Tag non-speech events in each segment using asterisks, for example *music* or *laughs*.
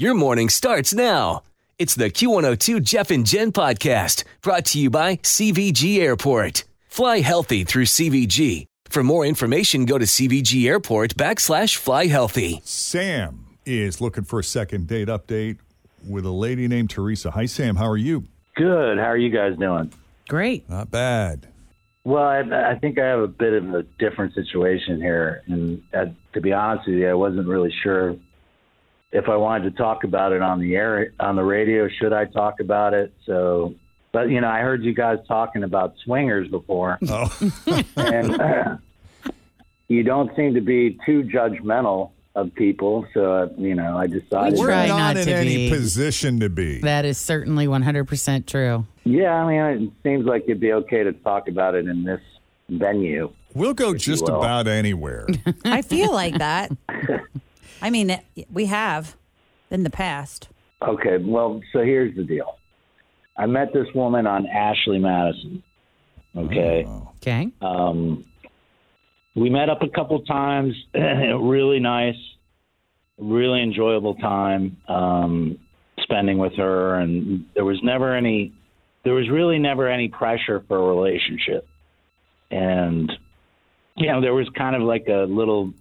Your morning starts now. It's the Q102 Jeff and Jen podcast brought to you by CVG Airport. Fly healthy through CVG. For more information, go to CVG Airport backslash fly healthy. Sam is looking for a second date update with a lady named Teresa. Hi, Sam. How are you? Good. How are you guys doing? Great. Not bad. Well, I, I think I have a bit of a different situation here, and uh, to be honest with you, I wasn't really sure if I wanted to talk about it on the air on the radio. Should I talk about it? So, but you know, I heard you guys talking about swingers before, *laughs* Oh, and uh, you don't seem to be too judgmental of people. So, uh, you know, I decided. We we're not, not in to any be. position to be. That is certainly 100% true. Yeah, I mean, it seems like it'd be okay to talk about it in this venue. We'll go just about anywhere. *laughs* I feel like that. *laughs* I mean, we have in the past. Okay, well, so here's the deal. I met this woman on Ashley Madison. Okay. Okay. Um, we met up a couple times. *clears throat* really nice, really enjoyable time um, spending with her, and there was never any. There was really never any pressure for a relationship, and you know there was kind of like a little.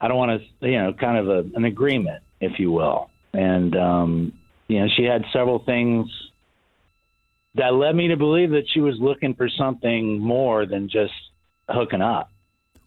I don't want to, you know, kind of a, an agreement, if you will, and um, you know she had several things that led me to believe that she was looking for something more than just hooking up.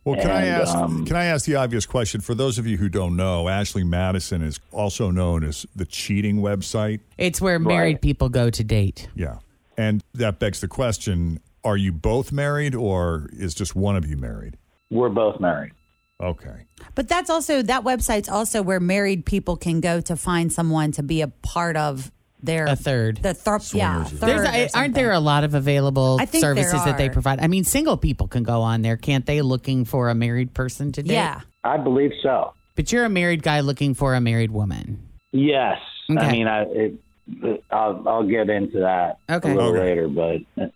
Well, can I ask? um, can I ask the obvious question for those of you who don't know? Ashley Madison is also known as the cheating website. It's where married Right. people go to date. Yeah, and that begs the question: Are you both married, or is just one of you married? We're both married. Okay. But that's also that website's also where married people can go to find someone to be a part of their A third. The thir- yeah, Swingers is- third There's, or aren't there a lot of available I think there services that they are. provide? I mean, single people can go on there, can't they? Looking for a married person to date. Yeah. I believe so. But you're a married guy looking for a married woman. Yes. I mean, I, it, I'll, I'll get into that Okay. a little Okay. later, but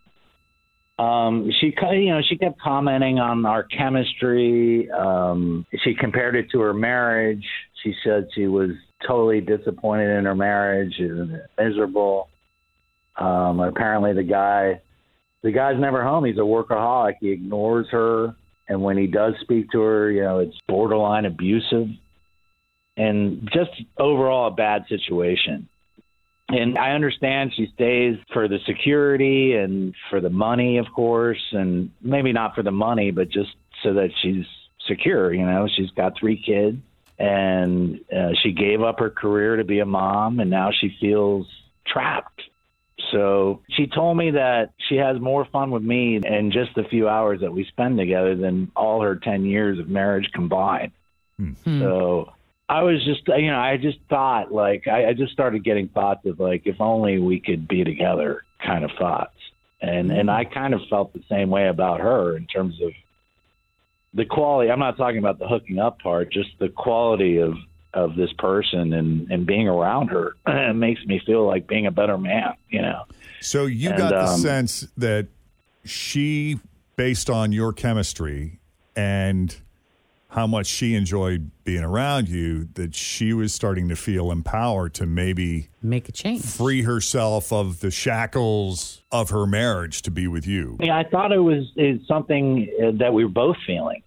um, she, you know, she kept commenting on our chemistry. Um, she compared it to her marriage. She said she was totally disappointed in her marriage and miserable. Um, apparently, the guy, the guy's never home. He's a workaholic. He ignores her, and when he does speak to her, you know, it's borderline abusive and just overall a bad situation. And I understand she stays for the security and for the money, of course, and maybe not for the money, but just so that she's secure. You know, she's got three kids, and uh, she gave up her career to be a mom, and now she feels trapped. So she told me that she has more fun with me in just the few hours that we spend together than all her 10 years of marriage combined. Hmm. So I was just, you know, I just thought like, I, I just started getting thoughts of like, if only we could be together kind of thoughts. And, and I kind of felt the same way about her in terms of the quality. I'm not talking about the hooking up part, just the quality of, of this person and, and being around her it *clears throat* makes me feel like being a better man, you know? So you And, got the um, sense that she, based on your chemistry and how much she enjoyed being around you, that she was starting to feel empowered to maybe Make a change. free herself of the shackles of her marriage to be with you. Yeah, I thought it was is something uh, that we were both feeling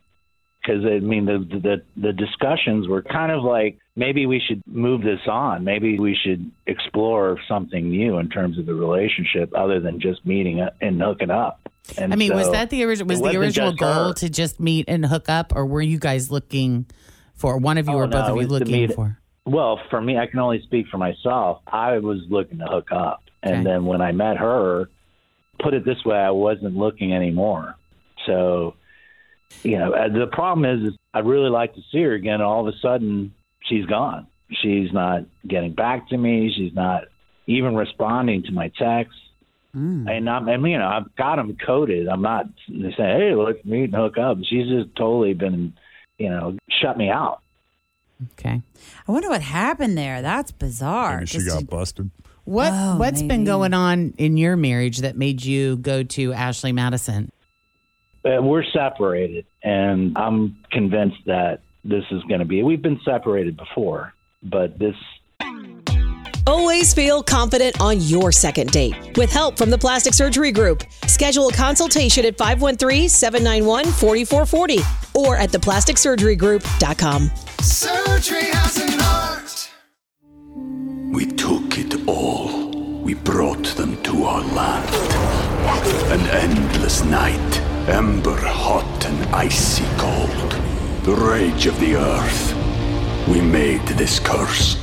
because I mean the, the the discussions were kind of like maybe we should move this on. Maybe we should explore something new in terms of the relationship other than just meeting and hooking up. And I mean, was that the original? Was the original goal her. to just meet and hook up, or were you guys looking for one of you Oh, or both of you it was to looking meet- for? Well, for me, I can only speak for myself. I was looking to hook up, and Okay. then when I met her, put it this way, I wasn't looking anymore. So, you know, uh, the problem is, is I'd really like to see her again. All of a sudden, she's gone. She's not getting back to me. She's not even responding to my texts. And I'm, and you know, I've got them coded. I'm not saying, "Hey, let's meet and hook up." She's just totally been, you know, shut me out. Okay. I wonder what happened there. That's bizarre. Maybe she Just got to- busted. What Oh, What's been going on in your marriage that made you go to Ashley Madison? Uh, we're separated, and I'm convinced that this is going to be. We've been separated before, but this Always feel confident on your second date. With help from the Plastic Surgery Group, schedule a consultation at 513-791-4440 or at theplasticsurgerygroup.com. Surgery has an art. We took it all. We brought them to our land. An endless night, ember hot and icy cold. The rage of the earth. We made this curse.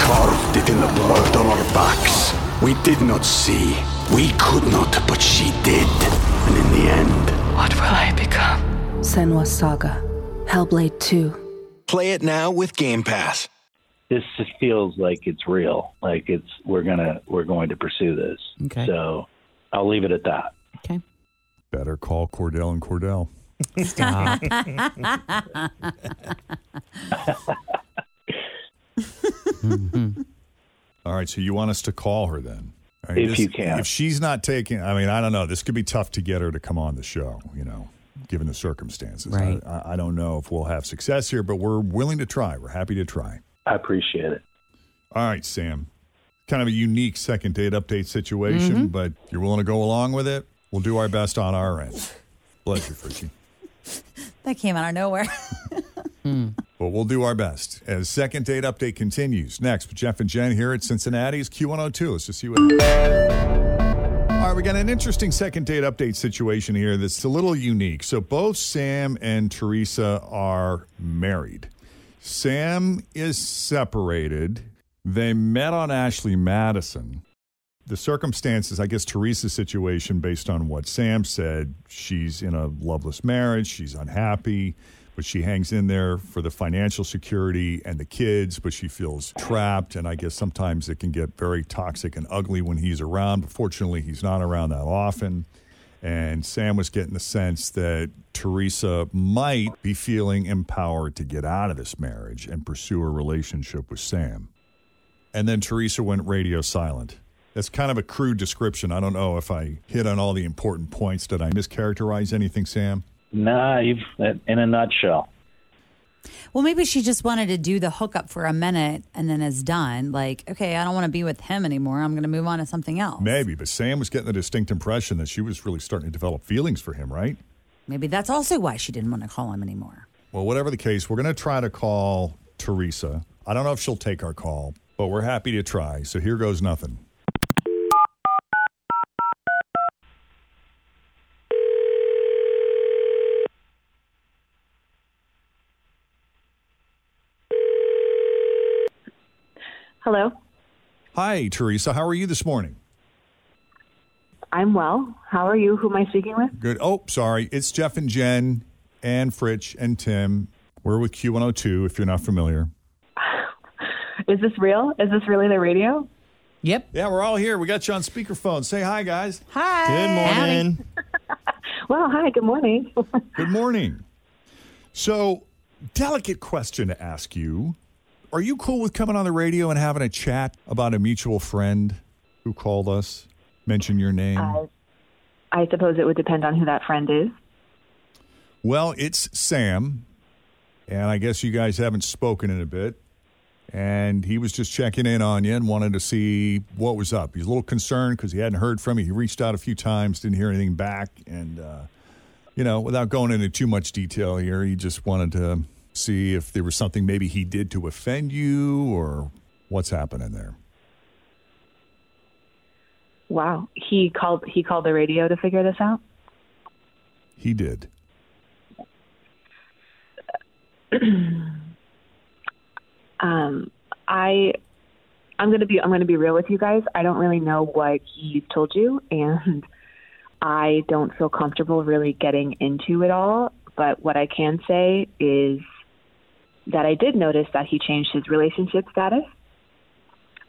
Carved it in the blood on our backs. We did not see. We could not, but she did. And in the end, What will I become? Senua Saga. Hellblade 2. Play it now with Game Pass. this just feels like it's real. Like it's we're gonna we're going to pursue this. Okay. So I'll leave it at that. Okay. Better call Cordell and Cordell. Stop. *laughs* *laughs* All right, so you want us to call her then? All If you can. If she's not taking, I mean, I don't know. This could be tough to get her to come on the show, you know, given the circumstances. Right. I, I- I don't know if we'll have success here, but we're willing to try. We're happy to try. I appreciate it. All right, Sam. Kind of a unique second date update situation, Mm-hmm. but you're willing to go along with it? We'll do our best on our end. Bless you, Fritchie. *laughs* that came out of nowhere. *laughs* Hmm. But we'll do our best as second date update continues. Next, with Jeff and Jen here at Cincinnati's Q102. Let's just see what. All right, we got an interesting second date update situation here that's a little unique. So both Sam and Teresa are married. Sam is separated. They met on Ashley Madison. The circumstances, I guess Teresa's situation, based on what Sam said, she's in a loveless marriage. She's unhappy, but she hangs in there for the financial security and the kids, but she feels trapped. And I guess sometimes it can get very toxic and ugly when he's around. But fortunately, he's not around that often. And Sam was getting the sense that Teresa might be feeling empowered to get out of this marriage and pursue a relationship with Sam. And then Teresa went radio silent. That's kind of a crude description. I don't know if I hit on all the important points. Did I mischaracterize anything, Sam? Nah, you've in a nutshell. well, maybe she just wanted to do the hookup for a minute and then is done. Like, okay, I don't want to be with him anymore. I'm going to move on to something else. Maybe, but Sam was getting the distinct impression that she was really starting to develop feelings for him, right? Maybe that's also why she didn't want to call him anymore. Well, whatever the case, we're going to try to call Teresa. I don't know if she'll take our call, but we're happy to try. So here goes nothing. Hello. Hi, Teresa. How are you this morning? I'm well. How are you? Who am I speaking with? Good. Oh, sorry. It's Jeff and Jen and Fritch and Tim. We're with Q102 if you're not familiar. *sighs* Is this real? Is this really the radio? Yep. Yeah, we're all here. We got you on speakerphone. Say hi, guys. Hi. Good morning. *laughs* Well, hi. Good morning. *laughs* Good morning. So, delicate question to ask you. Are you cool with coming on the radio and having a chat about a mutual friend who called us? Mention your name. Uh, I suppose it would depend on who that friend is. Well, it's Sam, and I guess you guys haven't spoken in a bit. And he was just checking in on you and wanted to see what was up. He's a little concerned because he hadn't heard from you. He reached out a few times, didn't hear anything back. And, uh, you know, without going into too much detail here, he just wanted to See if there was something maybe he did to offend you or what's happening there. Wow. He called he called the radio to figure this out? He did. *clears throat* um I I'm going to be I'm going to be real with you guys. I don't really know what he told you and I don't feel comfortable really getting into it all, but what I can say is that I did notice that he changed his relationship status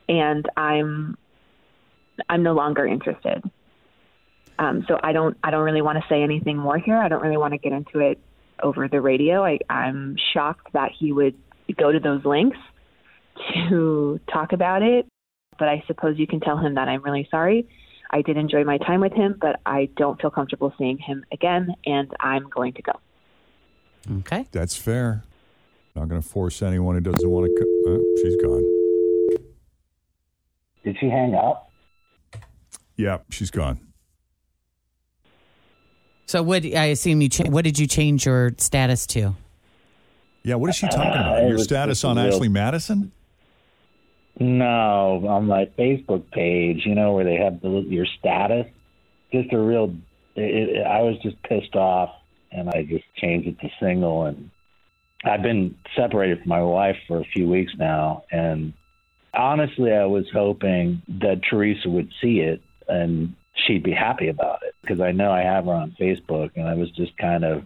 and I'm I'm no longer interested. Um, so I don't I don't really want to say anything more here. I don't really want to get into it over the radio. I, I'm shocked that he would go to those links to talk about it. But I suppose you can tell him that I'm really sorry. I did enjoy my time with him, but I don't feel comfortable seeing him again, and I'm going to go. Okay. That's fair. Not going to force anyone who doesn't want to. Co- oh, she's gone. Did she hang up? Yeah, she's gone. So what? I assume you. Cha- what did you change your status to? Yeah, what is she talking about? Uh, it Your was status on real- Ashley Madison? No, on my Facebook page, you know, where they have the, your status. Just a real. It, it, I was just pissed off, and I just changed it to single. And I've been separated from my wife for a few weeks now, and honestly, I was hoping that Teresa would see it and she'd be happy about it because I know I have her on Facebook, and I was just kind of.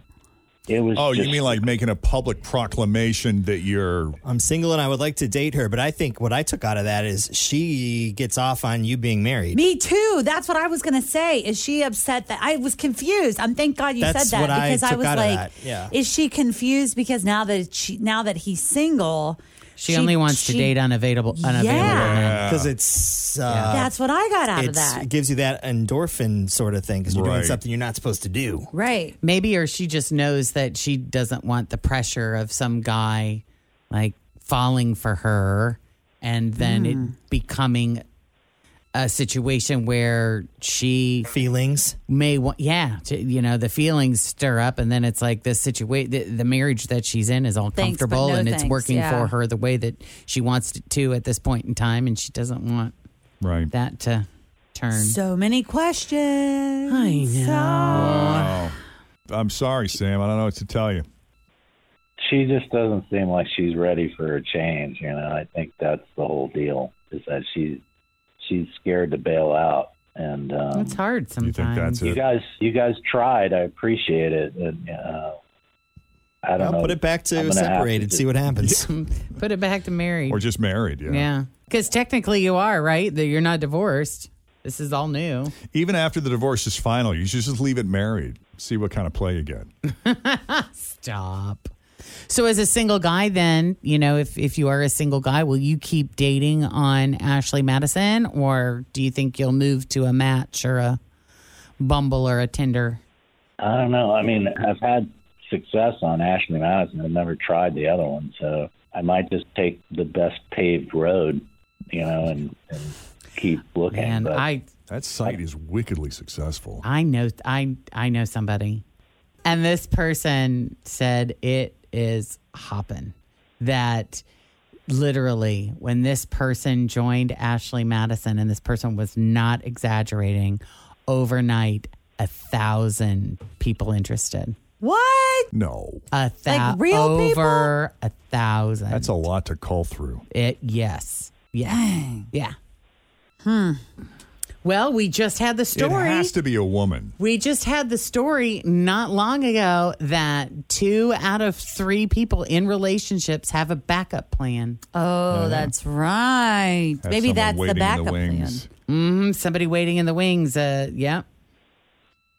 It was. Oh, you mean like making a public proclamation that you're. I'm single and I would like to date her, but I think what I took out of that is she gets off on you being married. Me too. That's what I was going to say. Is she upset that I was confused? I'm thank God you That's said that what I because I, took was out of like, that, yeah. is she confused because now that she now that he's single, She, only wants to she- date unavailable. unavailable Yeah. men. Because it's. Uh, That's what I got out of it's- that. It gives you that endorphin sort of thing because you're doing Right. something you're not supposed to do. Right. Maybe, or she just knows that she doesn't want the pressure of some guy like falling for her and then Mm. it becoming a situation where she feelings may want, yeah, to, you know, the feelings stir up, and then it's like this situation, the, the marriage that she's in is all Thanks, comfortable no and it's working yeah. for her the way that she wants it to at this point in time, and she doesn't want right that to turn. So many questions. I know. Wow. I'm sorry, Sam. I don't know what to tell you. she just doesn't seem like she's ready for a change. You know, I think that's the whole deal is that she's she's scared to bail out. And um, it's hard sometimes. you think that's you it? guys, you guys tried. I appreciate it. And, uh, I don't I'll know. put it back to gonna separated, see what happens. *laughs* Put it back to married. Or just married, yeah. Yeah. Because technically you are, right? That you're not divorced. This is all new. Even after the divorce is final, you should just leave it married. See what kind of play you get. *laughs* Stop. So as a single guy then, you know, if if you are a single guy, will you keep dating on Ashley Madison or do you think you'll move to a match or a Bumble or a Tinder? I don't know. I mean, I've had success on Ashley Madison. I've never tried the other one, so I might just take the best paved road, you know, and, and keep looking. Man, but I That site is wickedly successful. I know I I know somebody. And this person said it is hopping. That literally when this person joined Ashley Madison and this person was not exaggerating, overnight a thousand people interested. What? No. A thou- Like real people? over a thousand. That's a lot to call through. It yes. Yeah. Yeah. Hmm. Well, we just had the story. It has to be a woman. We just had the story not long ago that two out of three people in relationships have a backup plan. Oh, that's right. Have Maybe that's the waiting in backup wings. hmm Somebody waiting in the wings. Uh, yeah.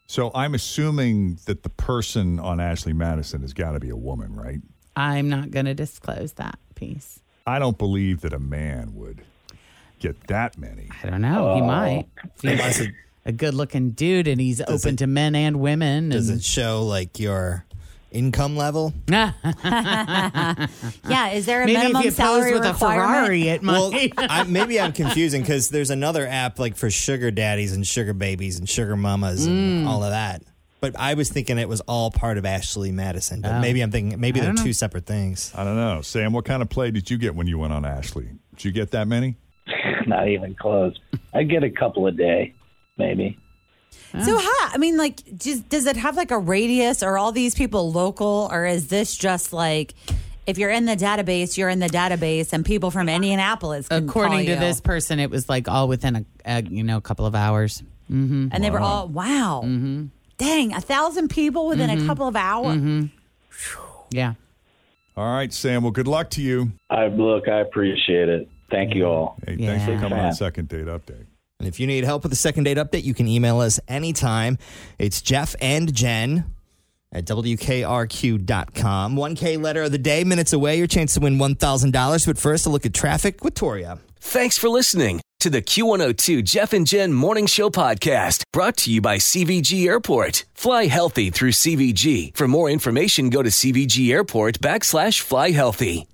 So I'm assuming that the person on Ashley Madison has got to be a woman, right? I'm not going to disclose that piece. I don't believe that a man would get that many. I don't know. He oh. might. *laughs* He he's a, a good looking dude and he's Does open it- to men and women. Does and- it show like your income level? *laughs* *laughs* Yeah, is there a Maybe if minimum you pose salary with a requirement? Ferrari, it Well. I, maybe I'm confusing because there's another app like for sugar daddies and sugar babies and sugar mamas and mm. all of that. But I was thinking it was all part of Ashley Madison. But Oh. maybe I'm thinking maybe they're know. two separate things. I don't know. Sam, what kind of play did you get when you went on Ashley? Did you get that many? Not even close. I get a couple a day, maybe. So how? I mean, like, just, does it have like a radius? Are all these people local, or is this just like if you're in the database, you're in the database, and people from Indianapolis can According call to this person, it was like all within a, a you know a couple of hours. Mm-hmm. and they were all wow, dang, a thousand people within a Mhm. couple of hours. Mm-hmm. Yeah. All right, Sam. Well, good luck to you. I look, I appreciate it. Thank you all. Hey, thanks for coming on. Second Date Update. And if you need help with the second date update, you can email us anytime. It's Jeff and Jen at WKRQ.com. 1K letter of the day, minutes away, your chance to win $1,000. But first, a look at traffic with Toria. Thanks for listening to the Q102 Jeff and Jen Morning Show podcast brought to you by CVG Airport. Fly healthy through CVG. For more information, go to CVG Airport backslash fly healthy.